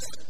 things.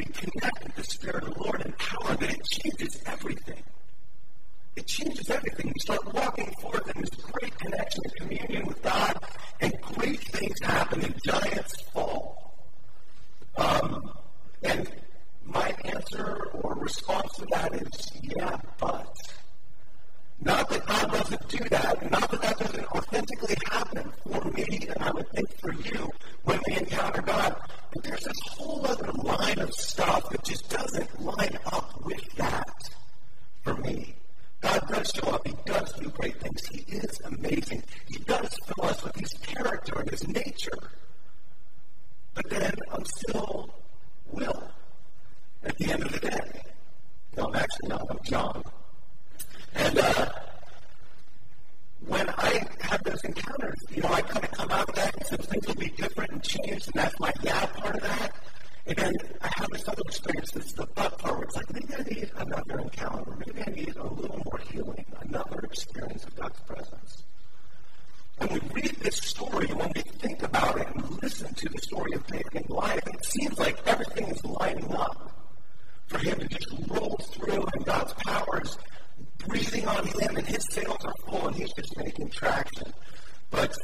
We connect with the Spirit of the Lord in power, then it changes everything. It changes everything. We start walking forth in this great connection and communion with God, and great things happen, and giants fall. Um, and my answer or response to that is yeah, but. Not that God doesn't do that, not that that doesn't authentically happen for me, and I would think for you when we encounter God. But there's this whole other line of stuff that just doesn't line up with that for me. God does show up. He does do great things. He is amazing. He does fill us with His character and His nature. But then I'm still Will at the end of the day. No, I'm actually not. I'm John. And uh, when I have those encounters, you know, I kind of come out of that and some things will be different and changed, and that's my yeah part of that. And then I have this other experience, this is the but part where it's like, maybe I need another encounter, maybe I need a little more healing, another experience of God's presence. When we read this story, when we think about it and listen to the story of David and Goliath, it seems like everything is lining up for him to just roll through and God's power is breathing on him and his sails are full and he's just making traction. But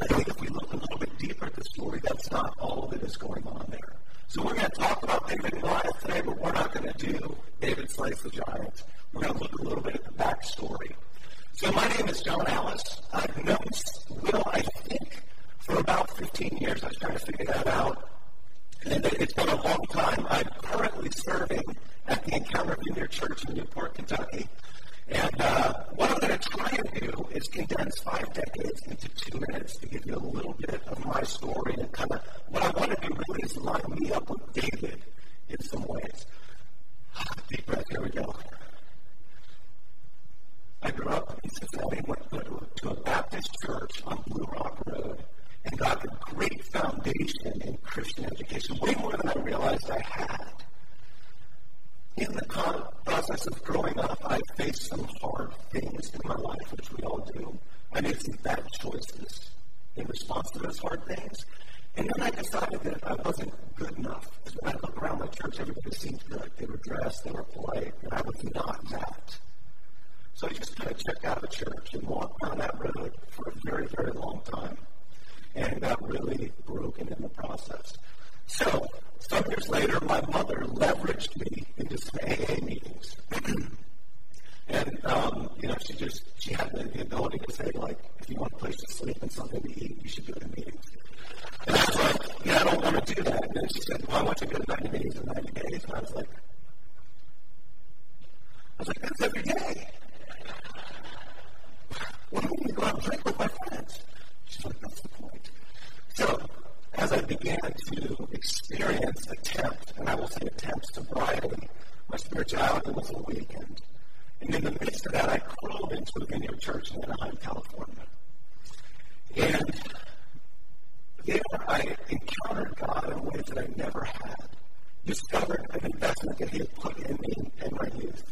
I think if we look a little bit deeper at the story, that's not all that is going on there. So we're going to talk about David and Goliath today, but we're not going to do David slays the giant. We're going to look a little bit at the backstory. So my name is John Alice. I've known Will, I think, for about 15 years. I was trying to figure that out. And it's been a long time. I'm currently serving at the Encounter Vineyard Church in Newport, Kentucky. And uh, what I'm going to try and do is condense five decades into two minutes to give you a little bit of my story and kind of what I want to do really is line me up with David in some ways. Deep breath, here we go. I grew up in Cincinnati, went to a Baptist church on Blue Rock Road, and got a great foundation in Christian education, way more than I realized I had in the process of growing up, I faced some hard things in my life, which we all do. I made some bad choices in response to those hard things. And then I decided that I wasn't good enough. Because when I look around my church, everybody seemed good. They were dressed, they were polite, and I was not that. So I just kind of checked out of church and walked down that road for a very, very long time. And got really broken in the process. So, some years later, my mother leveraged me into some AA meetings. and, um, you know, she just, she had the, the, ability to say, like, if you want a place to sleep and something to eat, you should go to meetings. And I was like, yeah, I don't want to do that. And then she said, well, I want to go to 90 meetings in 90 days. And I was like, I was like, that's every day. What do you mean to go out and drink with my friends? She's that's the point. So, as I began to experience attempt, and I will say attempt sobriety, my spirituality was awakened. And in the midst of that, I crawled into a vineyard church in Anaheim, California. And there I encountered God in ways that I never had. Discovered an investment that He had put in me in my youth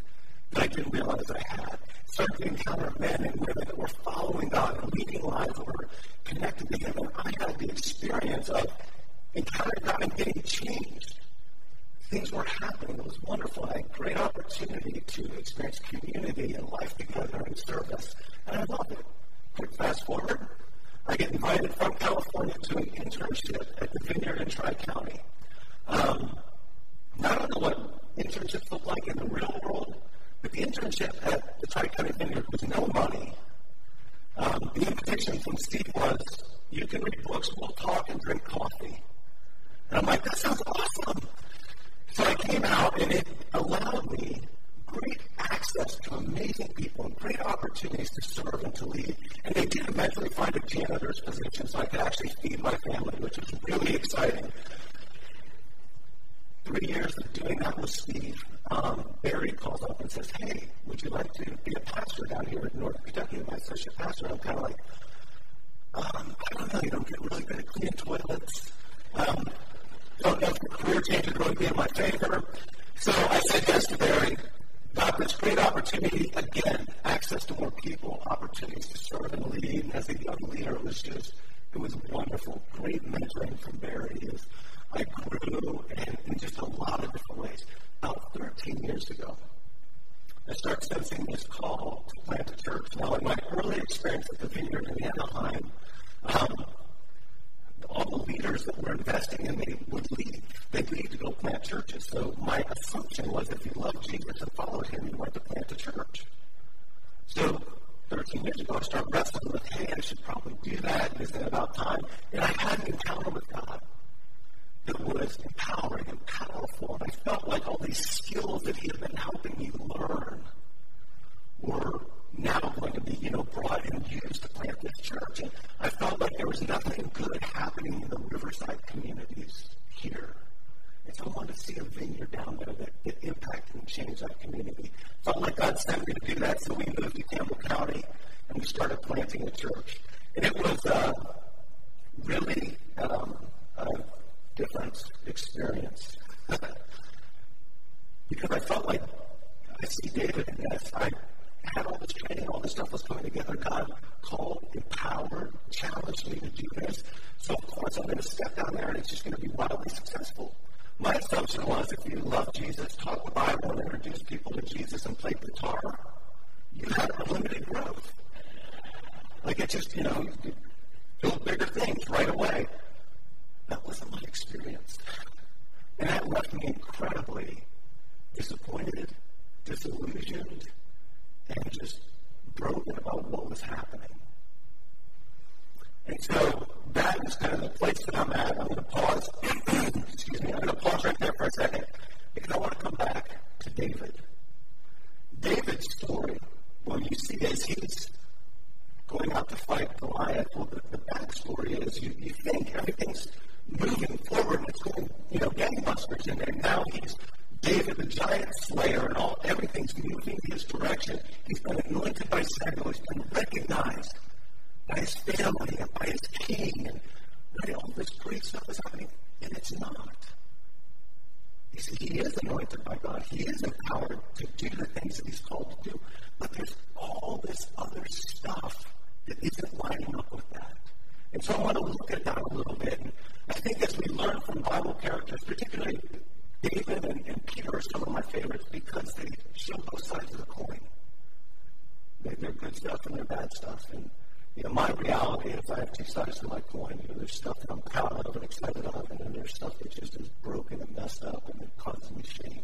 that I didn't realize I had. Started to encounter men and women that were following God and leading lives that were connected to Him. And I had the experience of encountering God and getting changed. Things were happening. It was wonderful. I had a great opportunity to experience community and life together and service. And I loved it. Quick fast forward. I get invited from California to an internship at the Vineyard in Tri County. Um, I don't know what internships look like in the real world, but the internship at the Tri County Vineyard was no money. Um, the invitation from Steve was, you can read books, we'll talk and drink coffee. And I'm like, that sounds awesome. So I came out and it allowed me great access to amazing people and great opportunities to serve and to lead. And they did eventually find a janitor's position so I could actually feed my family, which was really exciting. Three years of doing that with Steve, um, Barry calls up and says, Hey, would you like to be a pastor down here in North Kentucky? My associate pastor. I'm kind of like, um, I don't know, you don't get really good at toilets. Um, don't know if the career change would really be in my favor. So I said yes to Barry. Got this great opportunity, again, access to more people, opportunities to serve and lead. And as a young leader, it was just, it was wonderful. Great mentoring from Barry. Is I grew in, in just a lot of different ways. About 13 years ago, I started sensing this call to plant a church. Now, in my early experience at the Vineyard in Anaheim, um, all the leaders that were investing in me would leave. They'd leave to go plant churches. So my assumption was if you loved Jesus and followed him, you went to plant a church. So 13 years ago, I started wrestling with, hey, I should probably do that. Is it about time? And I had an encounter with God that was empowering and powerful. And I felt like all these skills that he had been helping me learn were now going to be, you know, brought and used to plant this church. And I felt like there was nothing good happening in the Riverside communities here. And so I wanted to see a vineyard down there that, that impacted and changed that community. Felt like God sent me to do that, so we moved to Campbell County and we started planting a church. And it was uh, really um, a different experience. because I felt like I see David in this. I had all this training, all this stuff was coming together. God called, empowered, challenged me to do this. So, of course, I'm going to step down there and it's just going to be wildly successful. My assumption was if you love Jesus, talk the Bible, and introduce people to Jesus and play guitar, you had unlimited growth. Like it just, you know, build bigger things right away. That wasn't my experience. And that left me incredibly disappointed, disillusioned, and just broken about what was happening. And so that is kind of the place that I'm at. I'm going to pause. excuse me. I'm going to pause right there for a second because I want to come back to David. David's story, when you see as he's going out to fight Goliath, well, the, the backstory is you, you think everything's moving forward and it's you know, gangbusters, in there. now he's David, the giant slayer, and all everything's moving in his direction. He's been anointed by Samuel. He's been recognized by his family and by his king, and right, all this great stuff is happening, and it's not. You see, he is anointed by God. He is empowered to do the things that he's called to do. But there's all this other stuff that isn't lining up with that. And so I want to look at that a little bit. And I think as we learn from Bible characters, particularly David and, and Peter are some of my favorites because they show both sides of the coin. They, they're good stuff and they're bad stuff. And you know, my reality is I have two sides to my coin. You know, there's stuff that I'm proud of and excited of, and then there's stuff that just is broken and messed up and it causes me shame.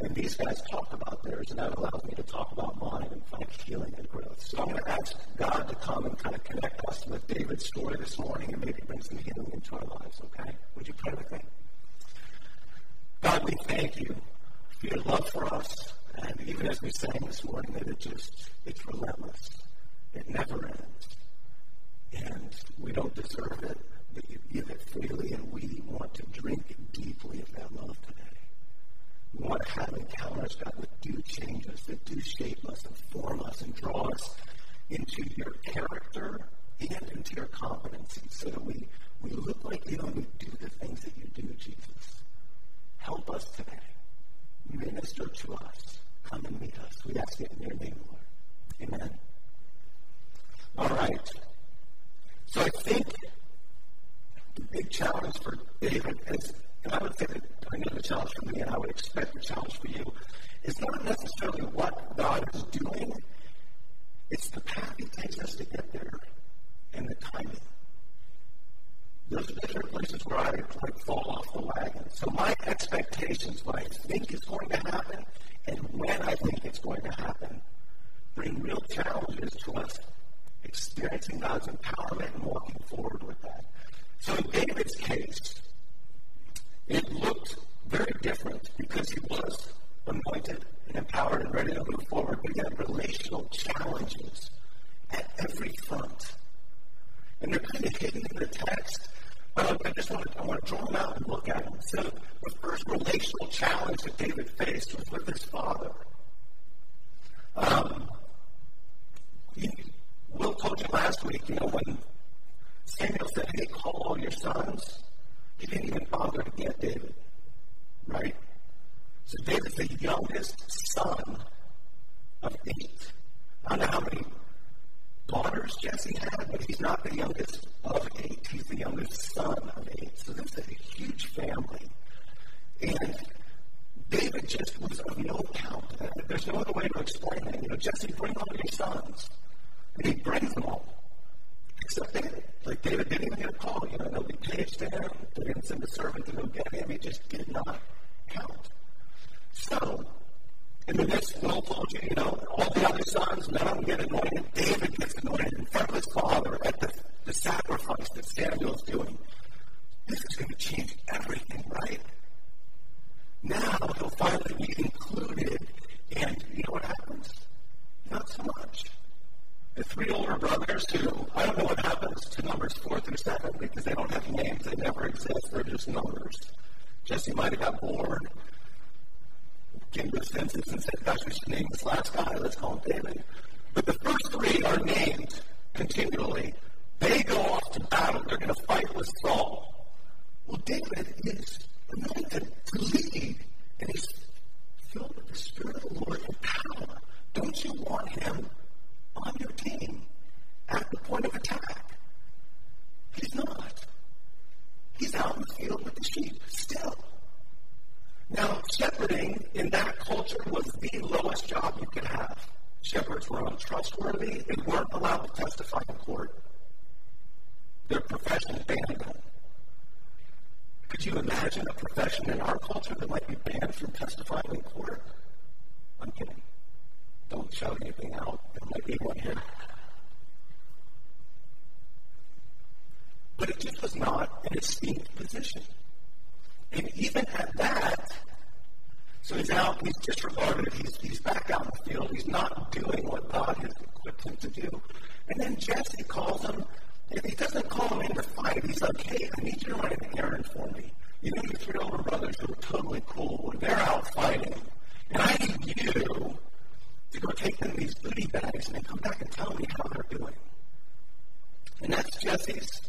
And these guys talk about theirs, and that allows me to talk about mine and find healing and growth. So I'm going to ask God to come and kind of connect us with David's story this morning and maybe bring some healing into our lives, okay? Would you pray with me? God, we thank you for your love for us. And even as we sang this morning, that it just, it's relentless. It never ends. And we don't deserve it, but you give it freely, and we want to drink deeply of that love today. We want to have encounters, God, that do change us, that do shape us and form us and draw us into your character and into your competency so that we, we look like you and we do the things that you do, Jesus. Help us today. Minister to us. Come and meet us. We ask it in your name, Lord. Amen. All right. So I think the big challenge for David is, and I would say that challenge for me, and I would expect the challenge for you, is not necessarily what God is doing, it's the path He takes us to get there. and the timing. Those, those are places where I like fall off the wagon. So my expectations, what I think is going to happen, and when I think it's going to happen, bring real challenges to us experiencing God's empowerment and walking forward with that. So in David's case, it looked very different because he was anointed and empowered and ready to move forward, but he had relational challenges at every front. And they're kind of hidden in the text, but I just want to, I want to draw them out and look at them. So the first relational challenge that David faced was with his father. Um, he, Will told you last week, you know, when Samuel said, hey, call all your sons, he didn't even bother to get David, right? So David's the youngest son of eight. I don't know how many daughters Jesse had, but he's not the youngest of eight. He's the youngest son of eight. So this is a huge family. And David just was of no account. There's no other way to explain it. You know, Jesse, bring all your sons. And he brings them all. Except David. Like David didn't even get a call. You know, nobody paged to him. They didn't send a servant to go get him. He just did not count. So, in the midst, Will told you, you know, all the other sons, them get anointed. David gets anointed in front of his father at the, the sacrifice that Samuel's doing. This is going to change everything, right? Now he'll finally be included, and you know what happens? Not so much. The three older brothers who, I don't know what happens to numbers four through seven because they don't have names, they never exist, they're just numbers. Jesse might have got bored came to a census and said, gosh, we should name this last guy. Let's call him David. But the first three are named continually. They go off to battle. They're going to fight with Saul. Well, David is anointed to lead, and he's filled with the Spirit of the Lord and power. Don't you want him on your team at the point of attack? He's not. He's out in the field with the sheep still. Now, shepherding in that culture was the lowest job you could have. Shepherds were untrustworthy. They weren't allowed to testify in court. Their profession banned them. Could you imagine a profession in our culture that might be banned from testifying in court? I'm kidding. Don't shout anything out. There might be one here. But it just was not an esteemed position. And even at that, so he's out, he's disregarded, he's, he's back out in the field, he's not doing what God has equipped him to do. And then Jesse calls him, and he doesn't call him in to fight. He's like, hey, I need you to run an errand for me. You know your three older brothers who are totally cool, and they're out fighting. And I need you to go take them these booty bags and then come back and tell me how they're doing. And that's Jesse's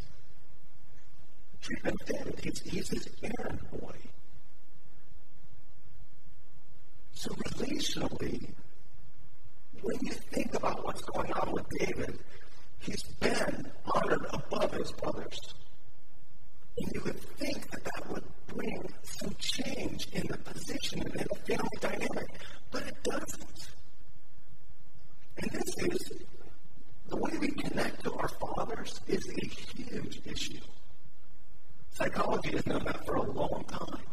treatment of David. He's, he's his errand boy. So relationally, when you think about what's going on with David, he's been honored above his brothers. And you would think that that would bring some change in the position and in the family dynamic, but it doesn't. And this is the way we connect to our fathers is a huge issue. Psychology has known that for a long time.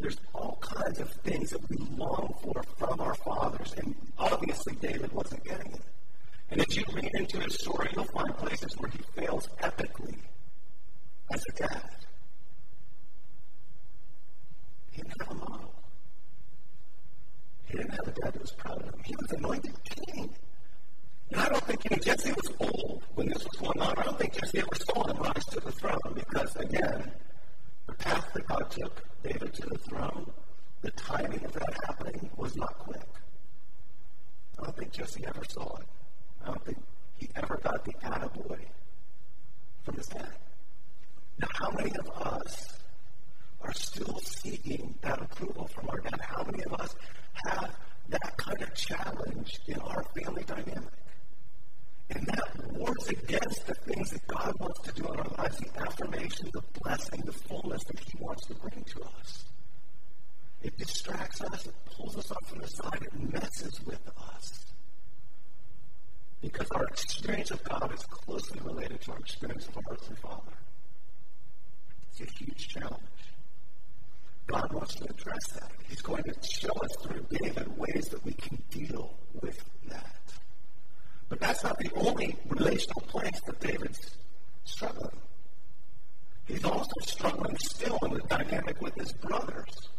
There's all kinds of things that we long for from our fathers, and obviously David wasn't getting it. And as you read into his story, you'll find places where he fails epically as a dad. He didn't have a model. He didn't have a dad that was proud of him. He was anointed king. And I don't think you know, Jesse was old when this was going on. I don't think Jesse ever saw him rise to the throne because, again, the path that God took David to the throne, the timing of that happening was not quick. I don't think Jesse ever saw it. I don't think he ever got the attaboy from his dad. Now, how many of us are still seeking that approval from our dad? How many of us have that kind of challenge in our family dynamic? And that wars against the things that God wants to do in our lives, the affirmation, the blessing, the fullness that He wants to bring to us. Distracts us, it pulls us off to the side, it messes with us. Because our experience of God is closely related to our experience of our earthly Father. It's a huge challenge. God wants to address that. He's going to show us through David ways that we can deal with that. But that's not the only relational place that David's struggling. He's also struggling still in the dynamic with his brothers.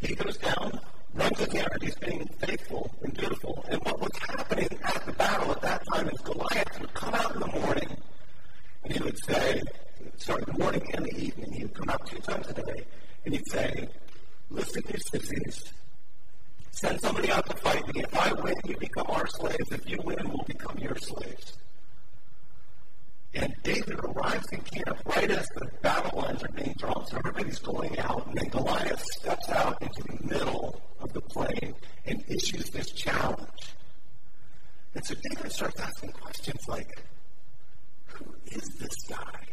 He goes down, runs again, he's being faithful and dutiful. And what was happening at the battle at that time is Goliath would come out in the morning and he would say, sorry, the morning and the evening, he would come out two times a day and he'd say, Listen, you sissies, send somebody out to fight me. If I win, you become our slaves. If you win, we'll become your slaves. And David arrives in camp right as the battle lines are being drawn. So everybody's going out, and then Goliath steps out into the middle of the plain and issues this challenge. And so David starts asking questions like, Who is this guy?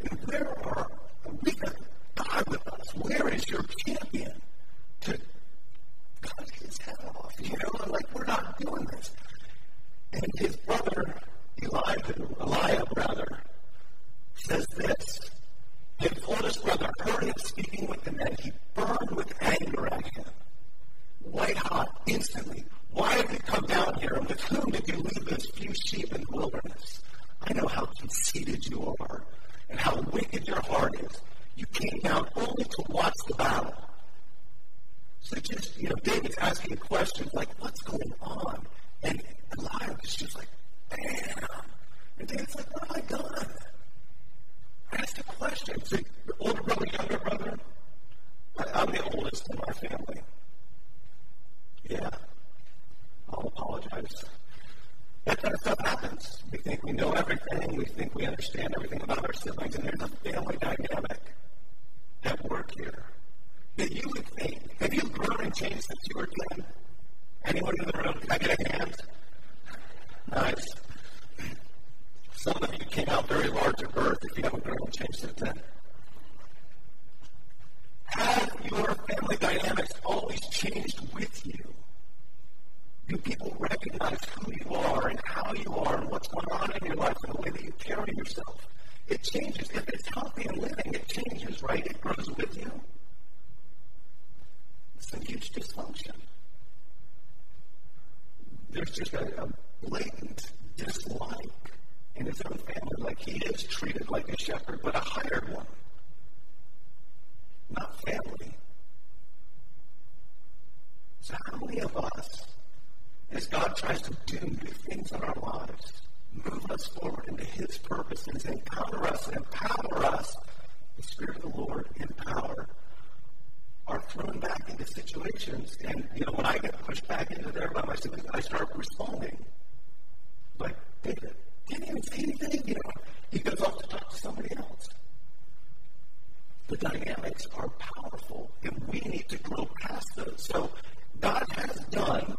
And where are we got God with us? Where is your champion to cut his head off? You know, like we're not doing this. And his brother questions like, what's going on? And Eliab is just like, Damn. And Dad's like, what have I done? I asked a question. See, the older brother, younger brother, I, I'm the oldest in my family. Yeah. I'll apologize. That kind of stuff happens. We think we know everything. We think we understand everything about our siblings, and a family dynamic at work here that you would think. Have you grown and changed since you were 10? Anyone in the room? Can I get a hand? Nice. Some of you came out very large at birth if you haven't grown and changed since then. Have your family dynamics always changed with you? Do people recognize who you are and how you are and what's going on in your life and the way that you carry yourself? It changes. If it's healthy and living, it changes, right? It grows with you. It's a huge dysfunction. There's just a, a blatant dislike in his own family. Like he is treated like a shepherd, but a hired one, not family. So, how many of us, as God tries to do new things in our lives, move us forward into His purposes, empower us empower us, the Spirit of the Lord in power, are thrown back into situations. And, you know, when I get pushed back into there by my siblings, I start responding like David. Didn't even say anything, you know. He goes off to talk to somebody else. The dynamics are powerful, and we need to grow past those. So God has done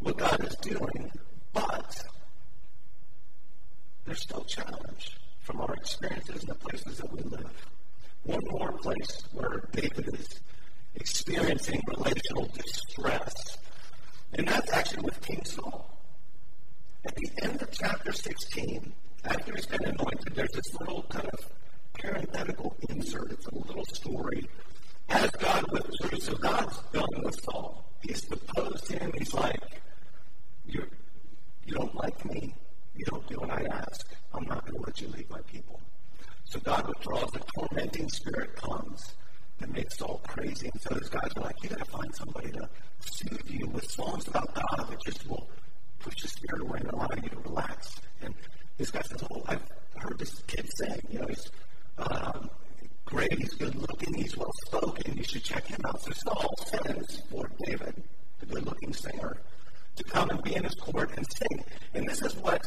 what God is doing, but there's still challenge from our experiences and the places that we live. One more place where David is experiencing relational distress, and that's actually with King Saul. At the end of chapter 16, after he's been anointed, there's this little kind of parenthetical insert. It's a little story. As God withdrew, so God's done with Saul. He's deposed him. He's like, You're, you don't like me. You don't do what I ask. I'm not going to let you lead my people. So God withdraws. The tormenting spirit comes that makes Saul crazy. And so these guys are like, you got to find somebody to soothe you with songs about God that just will push the spirit away and allow you to relax. And this guy says, oh, I've heard this kid say, You know, he's um, great, he's good looking, he's well spoken. You should check him out. So Saul sends for David, the good looking singer, to come and be in his court and sing. And this is what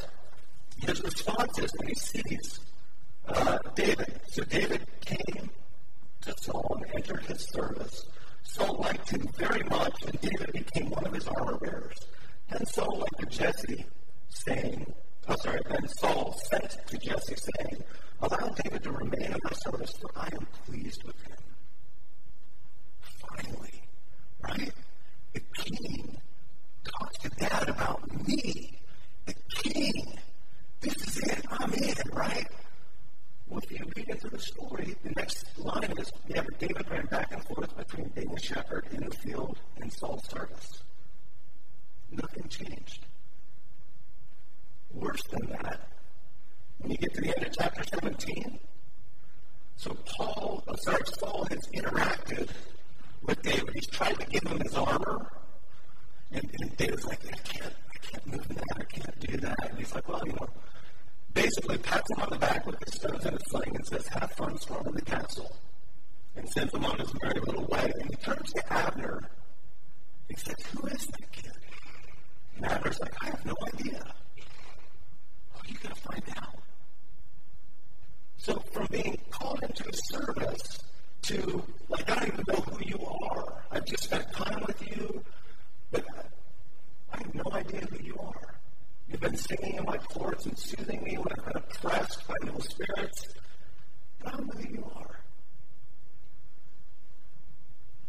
his response is when he sees uh, David. So David came to Saul and entered his service. Saul liked him very much, and David became one of his armor bearers. Then Saul went to Jesse, saying, oh, sorry, then Saul sent to Jesse, saying, Allow David to remain in my service, for I am pleased with him.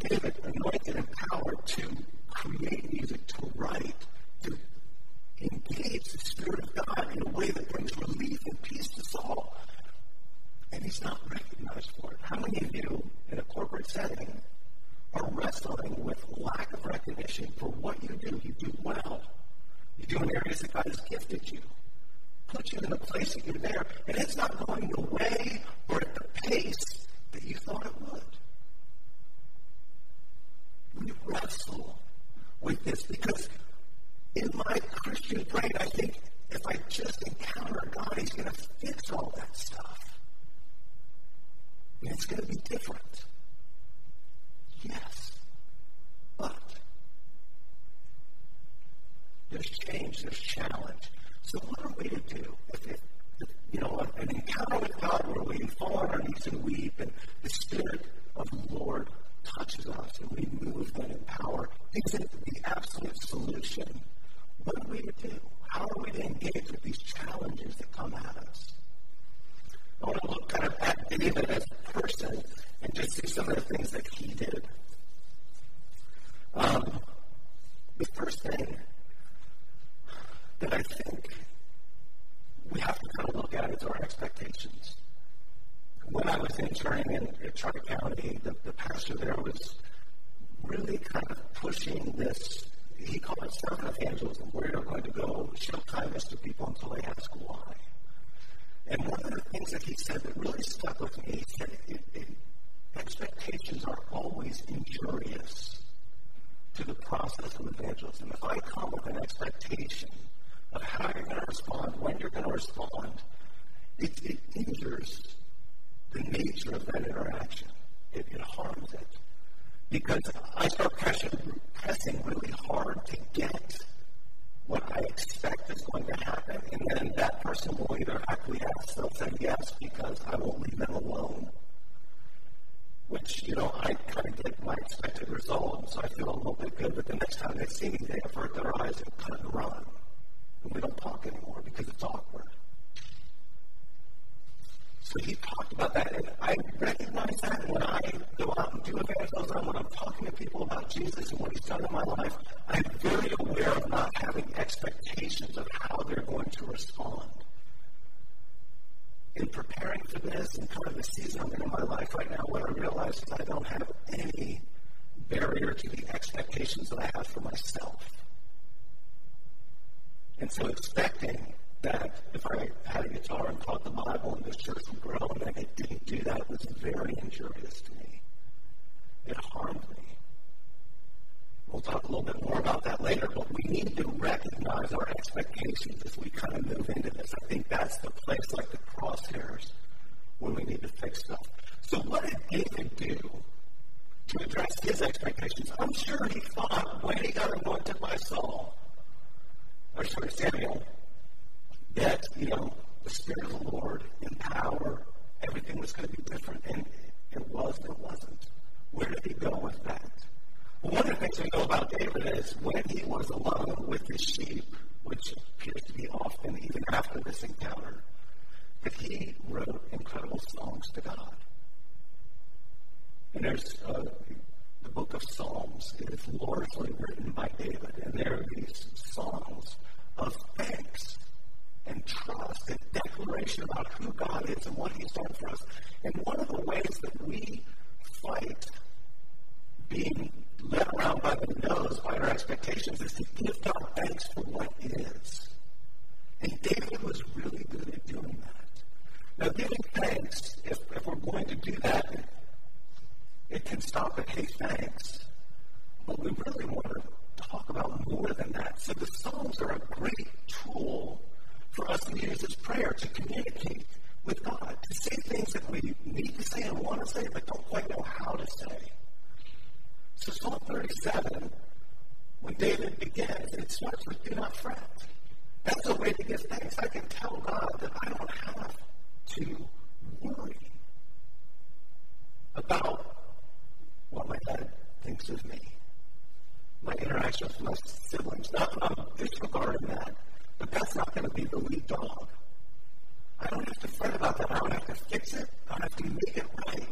David anointed and empowered to create music, to write, to engage the Spirit of God in a way that brings relief and peace to Saul. And he's not recognized for it. How many of you in a corporate setting are wrestling with lack of recognition for what you do? You do well. You do in areas that God has gifted you. Put you in the place that you're there, and it's not going the way or at the pace that you thought it would wrestle with this because in my Christian brain, I think if I just encounter God, He's going to fix all that stuff. And it's going to be different. Yes. But there's change, there's challenge. So, what are we to do? If, it, you know, an encounter with God where we fall on our knees and weep, and the Spirit of the Lord touches us and we move that in power, isn't the absolute solution. What are we to do? How are we to engage with these challenges that come at us? I want to look kind of at David as a person and just see some of the things that he did. Jesus and what he's done in my life, there's uh, the book of Psalms It is largely written by David, and there are these songs of thanks and trust and declaration about who God is and what He's done for us. And one of the ways that we fight being led around by the nose by our expectations is to give God thanks for what is. And David was really good at doing that. Now, giving thanks, if, if we're going to do that, it can stop at hey, thanks. But we really want to talk about more than that. So the Psalms are a great tool for us to use as prayer to communicate with God, to say things that we need to say and want to say, but don't quite know how to say. So Psalm 37, when David begins, it starts with do not fret. That's a way to give thanks. I can tell God that I don't have to worry about what my dad thinks of me, my interaction with my siblings. Not I'm disregarding that, but that's not going to be the lead dog. I don't have to fret about that. I don't have to fix it. I don't have to make it right.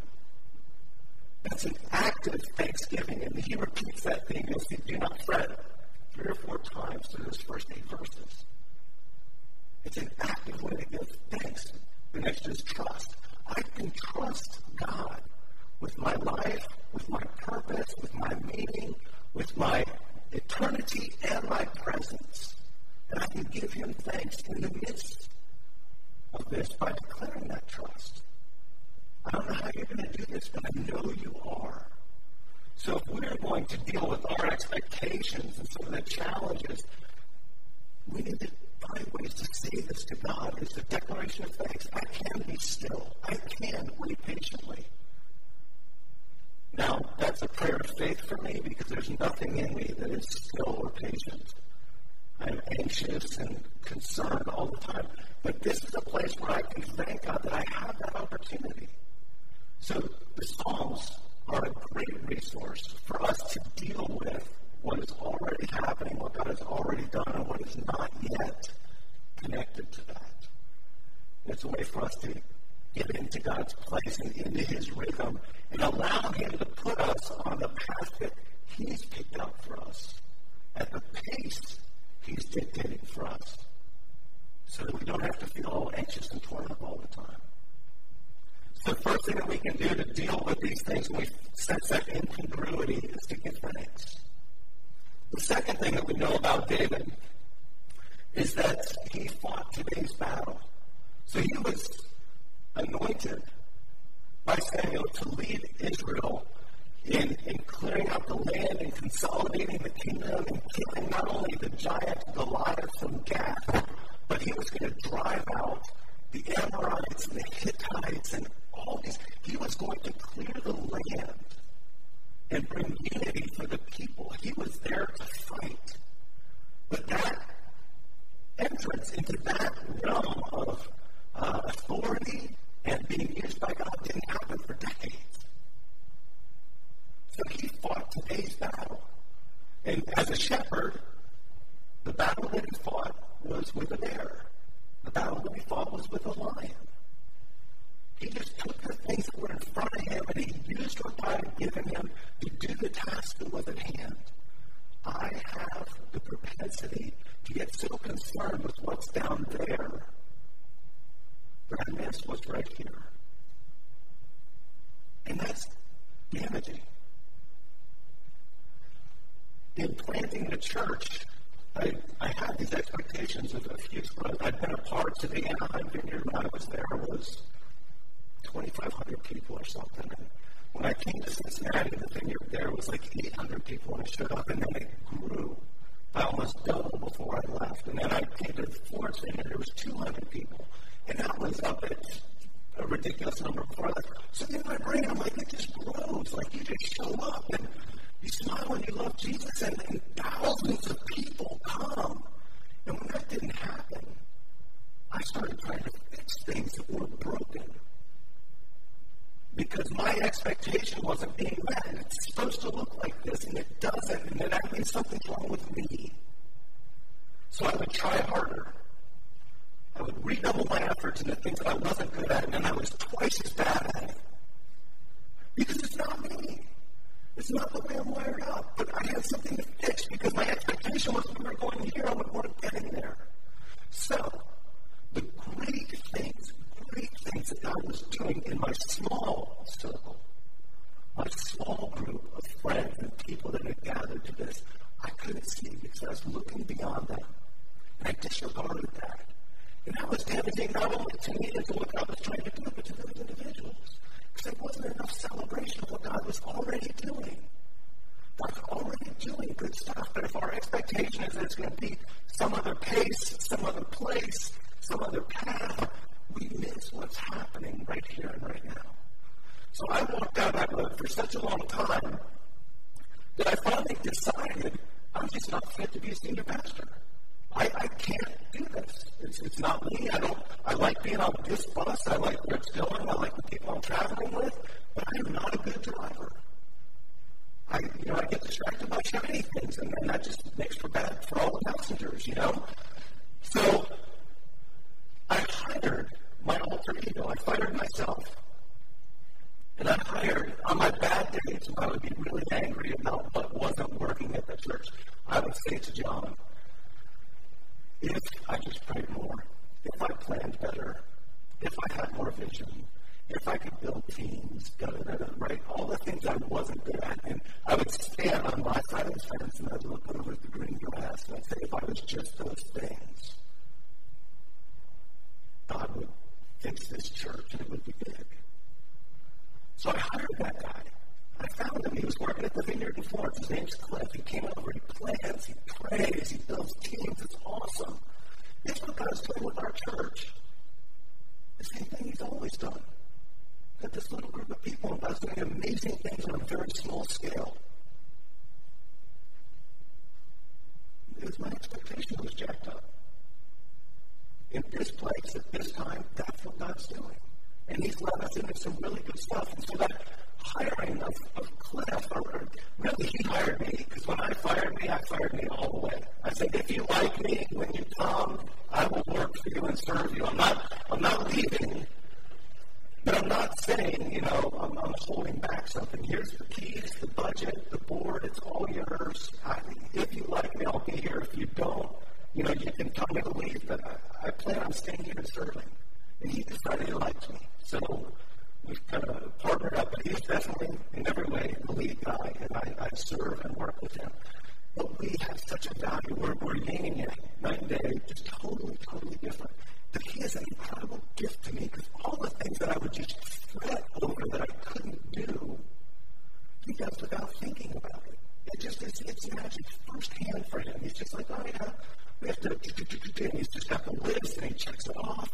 That's an active thanksgiving. And he repeats that thing. You'll see, do not fret, three or four times through those first eight verses. It's an active way to give thanks. The next is trust. I can trust God with my life, with my purpose, with my meaning, with my eternity and my presence. And I can give him thanks in the midst of this by declaring that trust. I don't know how you're going to do this, but I know you are. So if we're going to deal with our expectations and some of the challenges, we need to find ways to say this to God. It's a declaration of thanks. I can be still. I can wait patiently. Now, that's a prayer of faith for me because there's nothing in me that is still or patient. I'm anxious and concerned all the time. But this is a place where I can thank God that I have that opportunity. So the Psalms are a great resource for us to deal with what is already happening, what God has already done, and what is not yet connected to that. It's a way for us to get into God's place and into His rhythm and allow Him to put us on the path that He's picked out for us at the pace He's dictating for us so that we don't have to feel all anxious and torn up all the time. So the first thing that we can do to deal with these things when we sense that incongruity is to give thanks. The second thing that we know about David is that he fought today's battle. So he was anointed by Samuel to lead Israel in, in clearing out the land and consolidating the kingdom and killing not only the giant Goliath from Gath, but he was going to drive out the Amorites and the Hittites and all these. He was going to clear the land and bring unity for the people. He was there to fight. But that entrance into that realm of uh, authority and being used by God didn't happen for decades. So he fought today's battle. And as a shepherd, the battle that he fought was with a bear. The battle that he fought was with a lion. He just took the things that were in front of him and he used given him to do the task that was at hand. I have the propensity to get so concerned with what's down there that I miss what's right here. And that's damaging. In planting the church, I, I had these expectations of a growth. I'd been a part of the Anaheim Vineyard when I was there was 2,500 people or something. And I came to Cincinnati, the vineyard there was like 800 people when I showed up, and then it grew. I almost doubled before I left. And then I came to the Florence Vineyard, there was 200 people. And that was up at a ridiculous number before I left. So in my brain, I'm like, it just grows. Like you just show up and you smile when you love Jesus, and, and thousands of people come. And when that didn't happen, I started trying to fix things that were broken. Because my expectation wasn't being met. And it's supposed to look like this, and it doesn't. And then that means something's wrong with me. So I would try harder. I would redouble my efforts in the things that I wasn't good at, and then I was twice as bad at it. Because it's not me. It's not the way I'm wired up. But I had something to fix because my expectation was we were going here and we weren't getting there. So, the great great things that God was doing in my small circle, my small group of friends and people that had gathered to this. I couldn't see because I was looking beyond that. And I disregarded that. And I was damaging not only to me and to what God was trying to do, but to those individuals. Because it wasn't enough celebration of what God was already doing. God's already doing good stuff, but if our expectation is that it's going to be some other pace, some other place, some other path, we miss what's happening right here and right now. So I walked out of that road for such a long time that I finally decided I'm just not fit to be a senior pastor. I, I can't do this. It's, it's not me. I don't. I like being on this bus. I like where it's going. I like the people I'm traveling with. But I am not a good driver. I, you know, I get distracted by shiny things, and then that just makes for bad for all the passengers. You know. So I hired my alter ego. I fired myself. And I hired, on my bad days, when I would be really angry about what wasn't working at the church, I would say to John, if I just prayed more, if I planned better, if I had more vision, if I could build teams, da, da, da, right? All the things I wasn't good at. And I would stand on my side of the fence and I'd look over at the green grass and I'd say, if I was just those things, God would fix this church and it would be big. So I hired that guy. I found him. He was working at the vineyard in Florence. His name's Cliff. He came over, he plans, he prays, he builds teams. It's awesome. Guess what God's doing with our church? The same thing he's always done. Got this little group of people and God's doing amazing things on a very small scale. Because my expectation was jacked up. In this place, at this time, that's what God's doing. And he's led us into some really good stuff. And so that hiring of, of Cliff, or really he hired me, because when I fired me, I fired me all the way. I said, if you like me, when you come, I will work for you and serve you. I'm not, I'm not leaving, but I'm not saying, you know, I'm, I'm holding back something. Here's the keys, the budget, the board, it's all yours. I, if you like me, I'll be here. If you don't, you know, you can me to leave, but I, I plan on staying here and serving. And he decided he liked me. So we've kind of partnered up, but he's definitely, in every way, the lead guy, and I, I serve and work with him. But we have such a value. We're, we're yin yang, night and day, just totally, totally different. But he is an incredible gift to me because all the things that I would just fret over that I couldn't do, he does without thinking about it. It just is, it's magic firsthand for him. He's just like, oh yeah, we have to, and he's just got the list and he checks it off.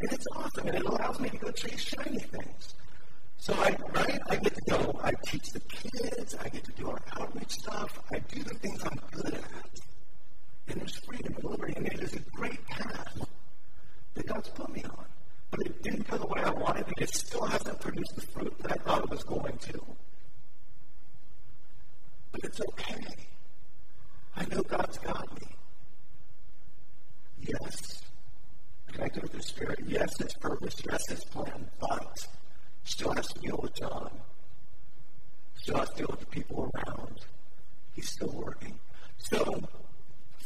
And it's awesome, and it allows me to go chase shiny things. So I, right, I get to go, I teach the kids, I get to do our outreach stuff, I do the things I'm good at. And there's freedom and liberty, and it is a great path that God's put me on. But it didn't go the way I wanted, and it still hasn't produced the fruit that I thought it was going to. But it's okay. I know God's got me. Yes, connected with the Spirit. Yes, His purpose. Yes, His plan. But still has to deal with John. Still has to deal with the people around. He's still working. So,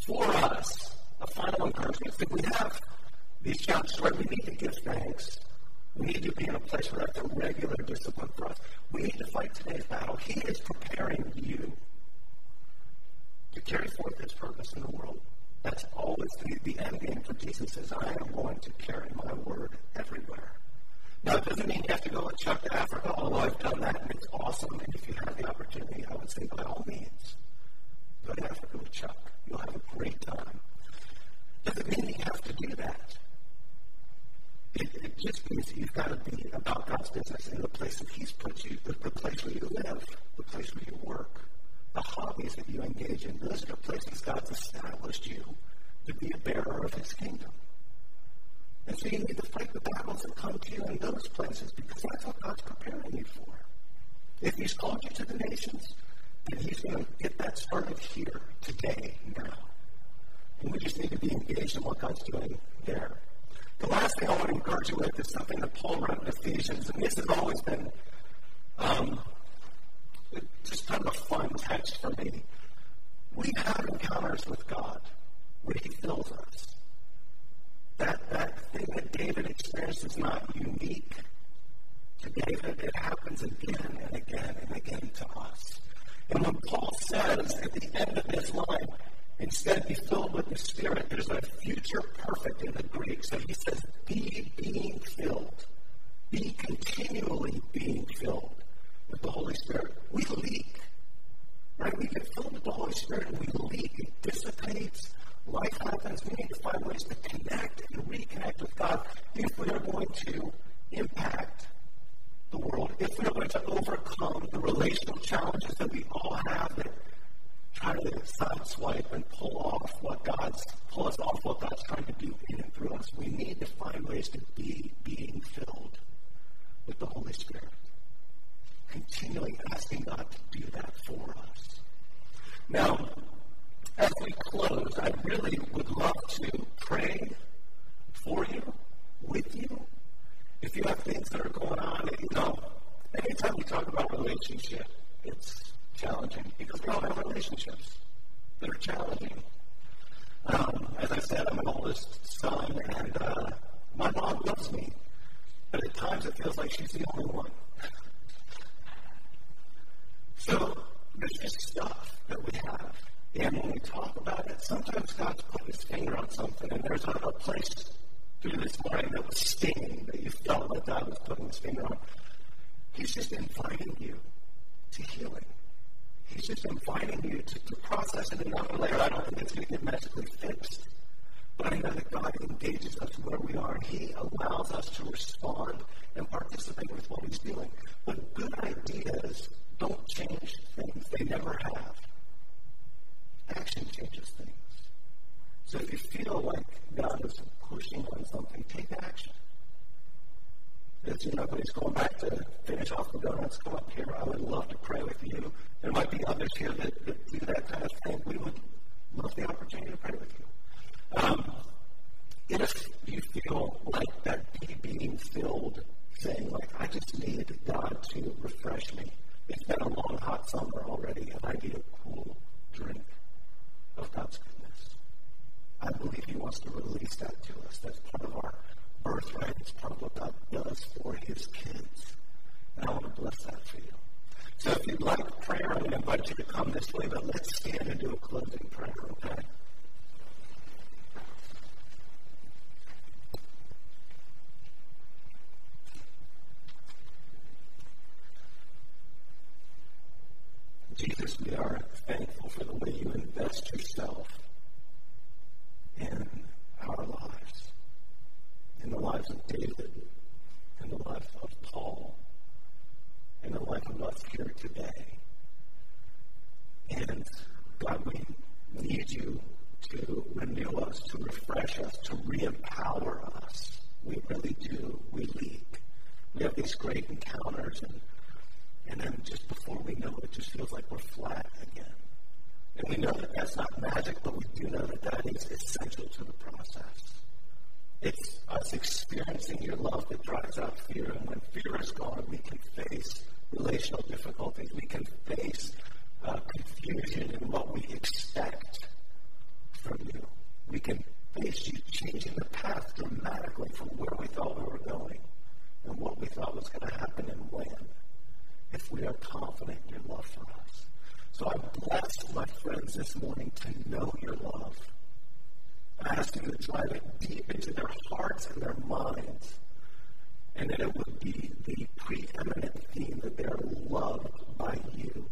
for us, a final encouragement that we have these challenges where we need to give thanks. We need to be in a place where that's a regular discipline for us. We need to fight today's battle. He is preparing you to carry forth His purpose in the world. That's always the, the end game for Jesus is I am going to carry my word everywhere. Now, it doesn't mean you have to go and Chuck to Africa, although I've done that and it's awesome. And if you have the opportunity, I would say by all means, go to Africa with Chuck. You'll have a great time. Doesn't mean you have to do that. It, it just means you've got to be about God's business in the place that He's put you, the, the place where you live, the place where you work the hobbies that you engage in. Those are the places God's established you to be a bearer of His kingdom. And so you need to fight the battles that come to you in those places because that's what God's preparing you for. If He's called you to the nations, then He's going to get that started here, today, now. And we just need to be engaged in what God's doing there. The last thing I want to encourage you with is something that Paul wrote in Ephesians, and this has always been um, just kind of a fun text for me. We have encounters with God where He fills us. That, that thing that David experienced is not unique to David. It happens again and again and again to us. And when Paul says at the end of this line, instead be filled with the Spirit. There's a future perfect in the Greek. So he says, be being filled. Be continually being filled with the Holy Spirit. We leak. Right? We get filled with the Holy Spirit and we leak. It dissipates. Life happens. We need to find ways to connect and reconnect with God if we are going to impact the world, if we are going to overcome the relational challenges that we all have that try to sideswipe and pull off what God's pull us off what God's trying to do in and through us. We need to find ways to be being filled with the Holy Spirit. Continually asking God to do that for us. Now, as we close, I really would love to pray for you, with you. If you have things that are going on, you know, anytime we talk about relationship, it's challenging because we all have relationships that are challenging. Um, as I said, I'm an oldest son, and uh, my mom loves me, but at times it feels like she's the only one. So there's just stuff that we have and when we talk about it, sometimes God's putting his finger on something, and there's a, a place through this morning that was stinging, that you felt like God was putting his finger on. He's just inviting you to healing. He's just inviting you to, to process it another layer. I don't think it's going to get magically fixed. But I know that God engages us where we are, and He allows us to respond and participate with what He's doing. But good ideas don't change things, they never have. Action changes things. So if you feel like God is pushing on something, take action. As you know, going back to finish off the donuts, come up here. I would love to pray with you. There might be others here that, that do that kind of thing. We would love the opportunity to pray with you. Um, if you feel like that be being filled, saying like, I just need God to refresh me. It's been a long, hot summer already, and I need a cool drink of God's goodness. I believe He wants to release that to us. That's part of our birthright. It's part of what God does for His kids. And I want to bless that for you. So if you'd like prayer, I'm going to invite you to come this way, but let's stand and do a closing prayer, okay? Jesus, we are thankful for the way you invest yourself in our lives, in the lives of David, in the life of Paul, in the life of us here today. And God, we need you to renew us, to refresh us, to re empower us. We really do. We leak. We have these great encounters and and then just before we know it, it just feels like we're flat again. And we know that that's not magic, but we do know that that is essential to the process. It's us experiencing your love that drives out fear. And when fear is gone, we can face relational difficulties. We can face uh, confusion in what we expect from you. We can face you changing the path dramatically from where we thought we were going and what we thought was going to happen and when if we are confident in your love for us. So I bless my friends this morning to know your love. I ask you to drive it deep into their hearts and their minds, and that it would be the preeminent theme that they are loved by you.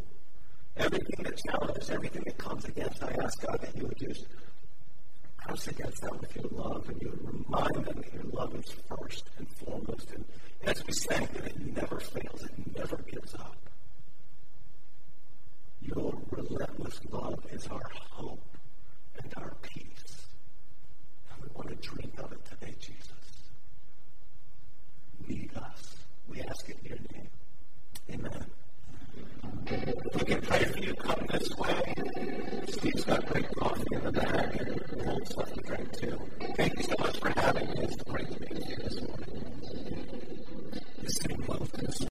Everything that challenges, everything that comes against, I ask God that you would just press against that with your love, and you would remind them that your love is first and foremost. And as we sang, that it never fails, it never gives up. Your relentless love is our hope and our peace. And we want to drink of it today, Jesus lead us. We ask it in your name. Amen. We can pray for you come this way. Steve's got great coffee in the bag and old stuff to drink too. Thank you so much for having me. It's great to be here this morning. The same love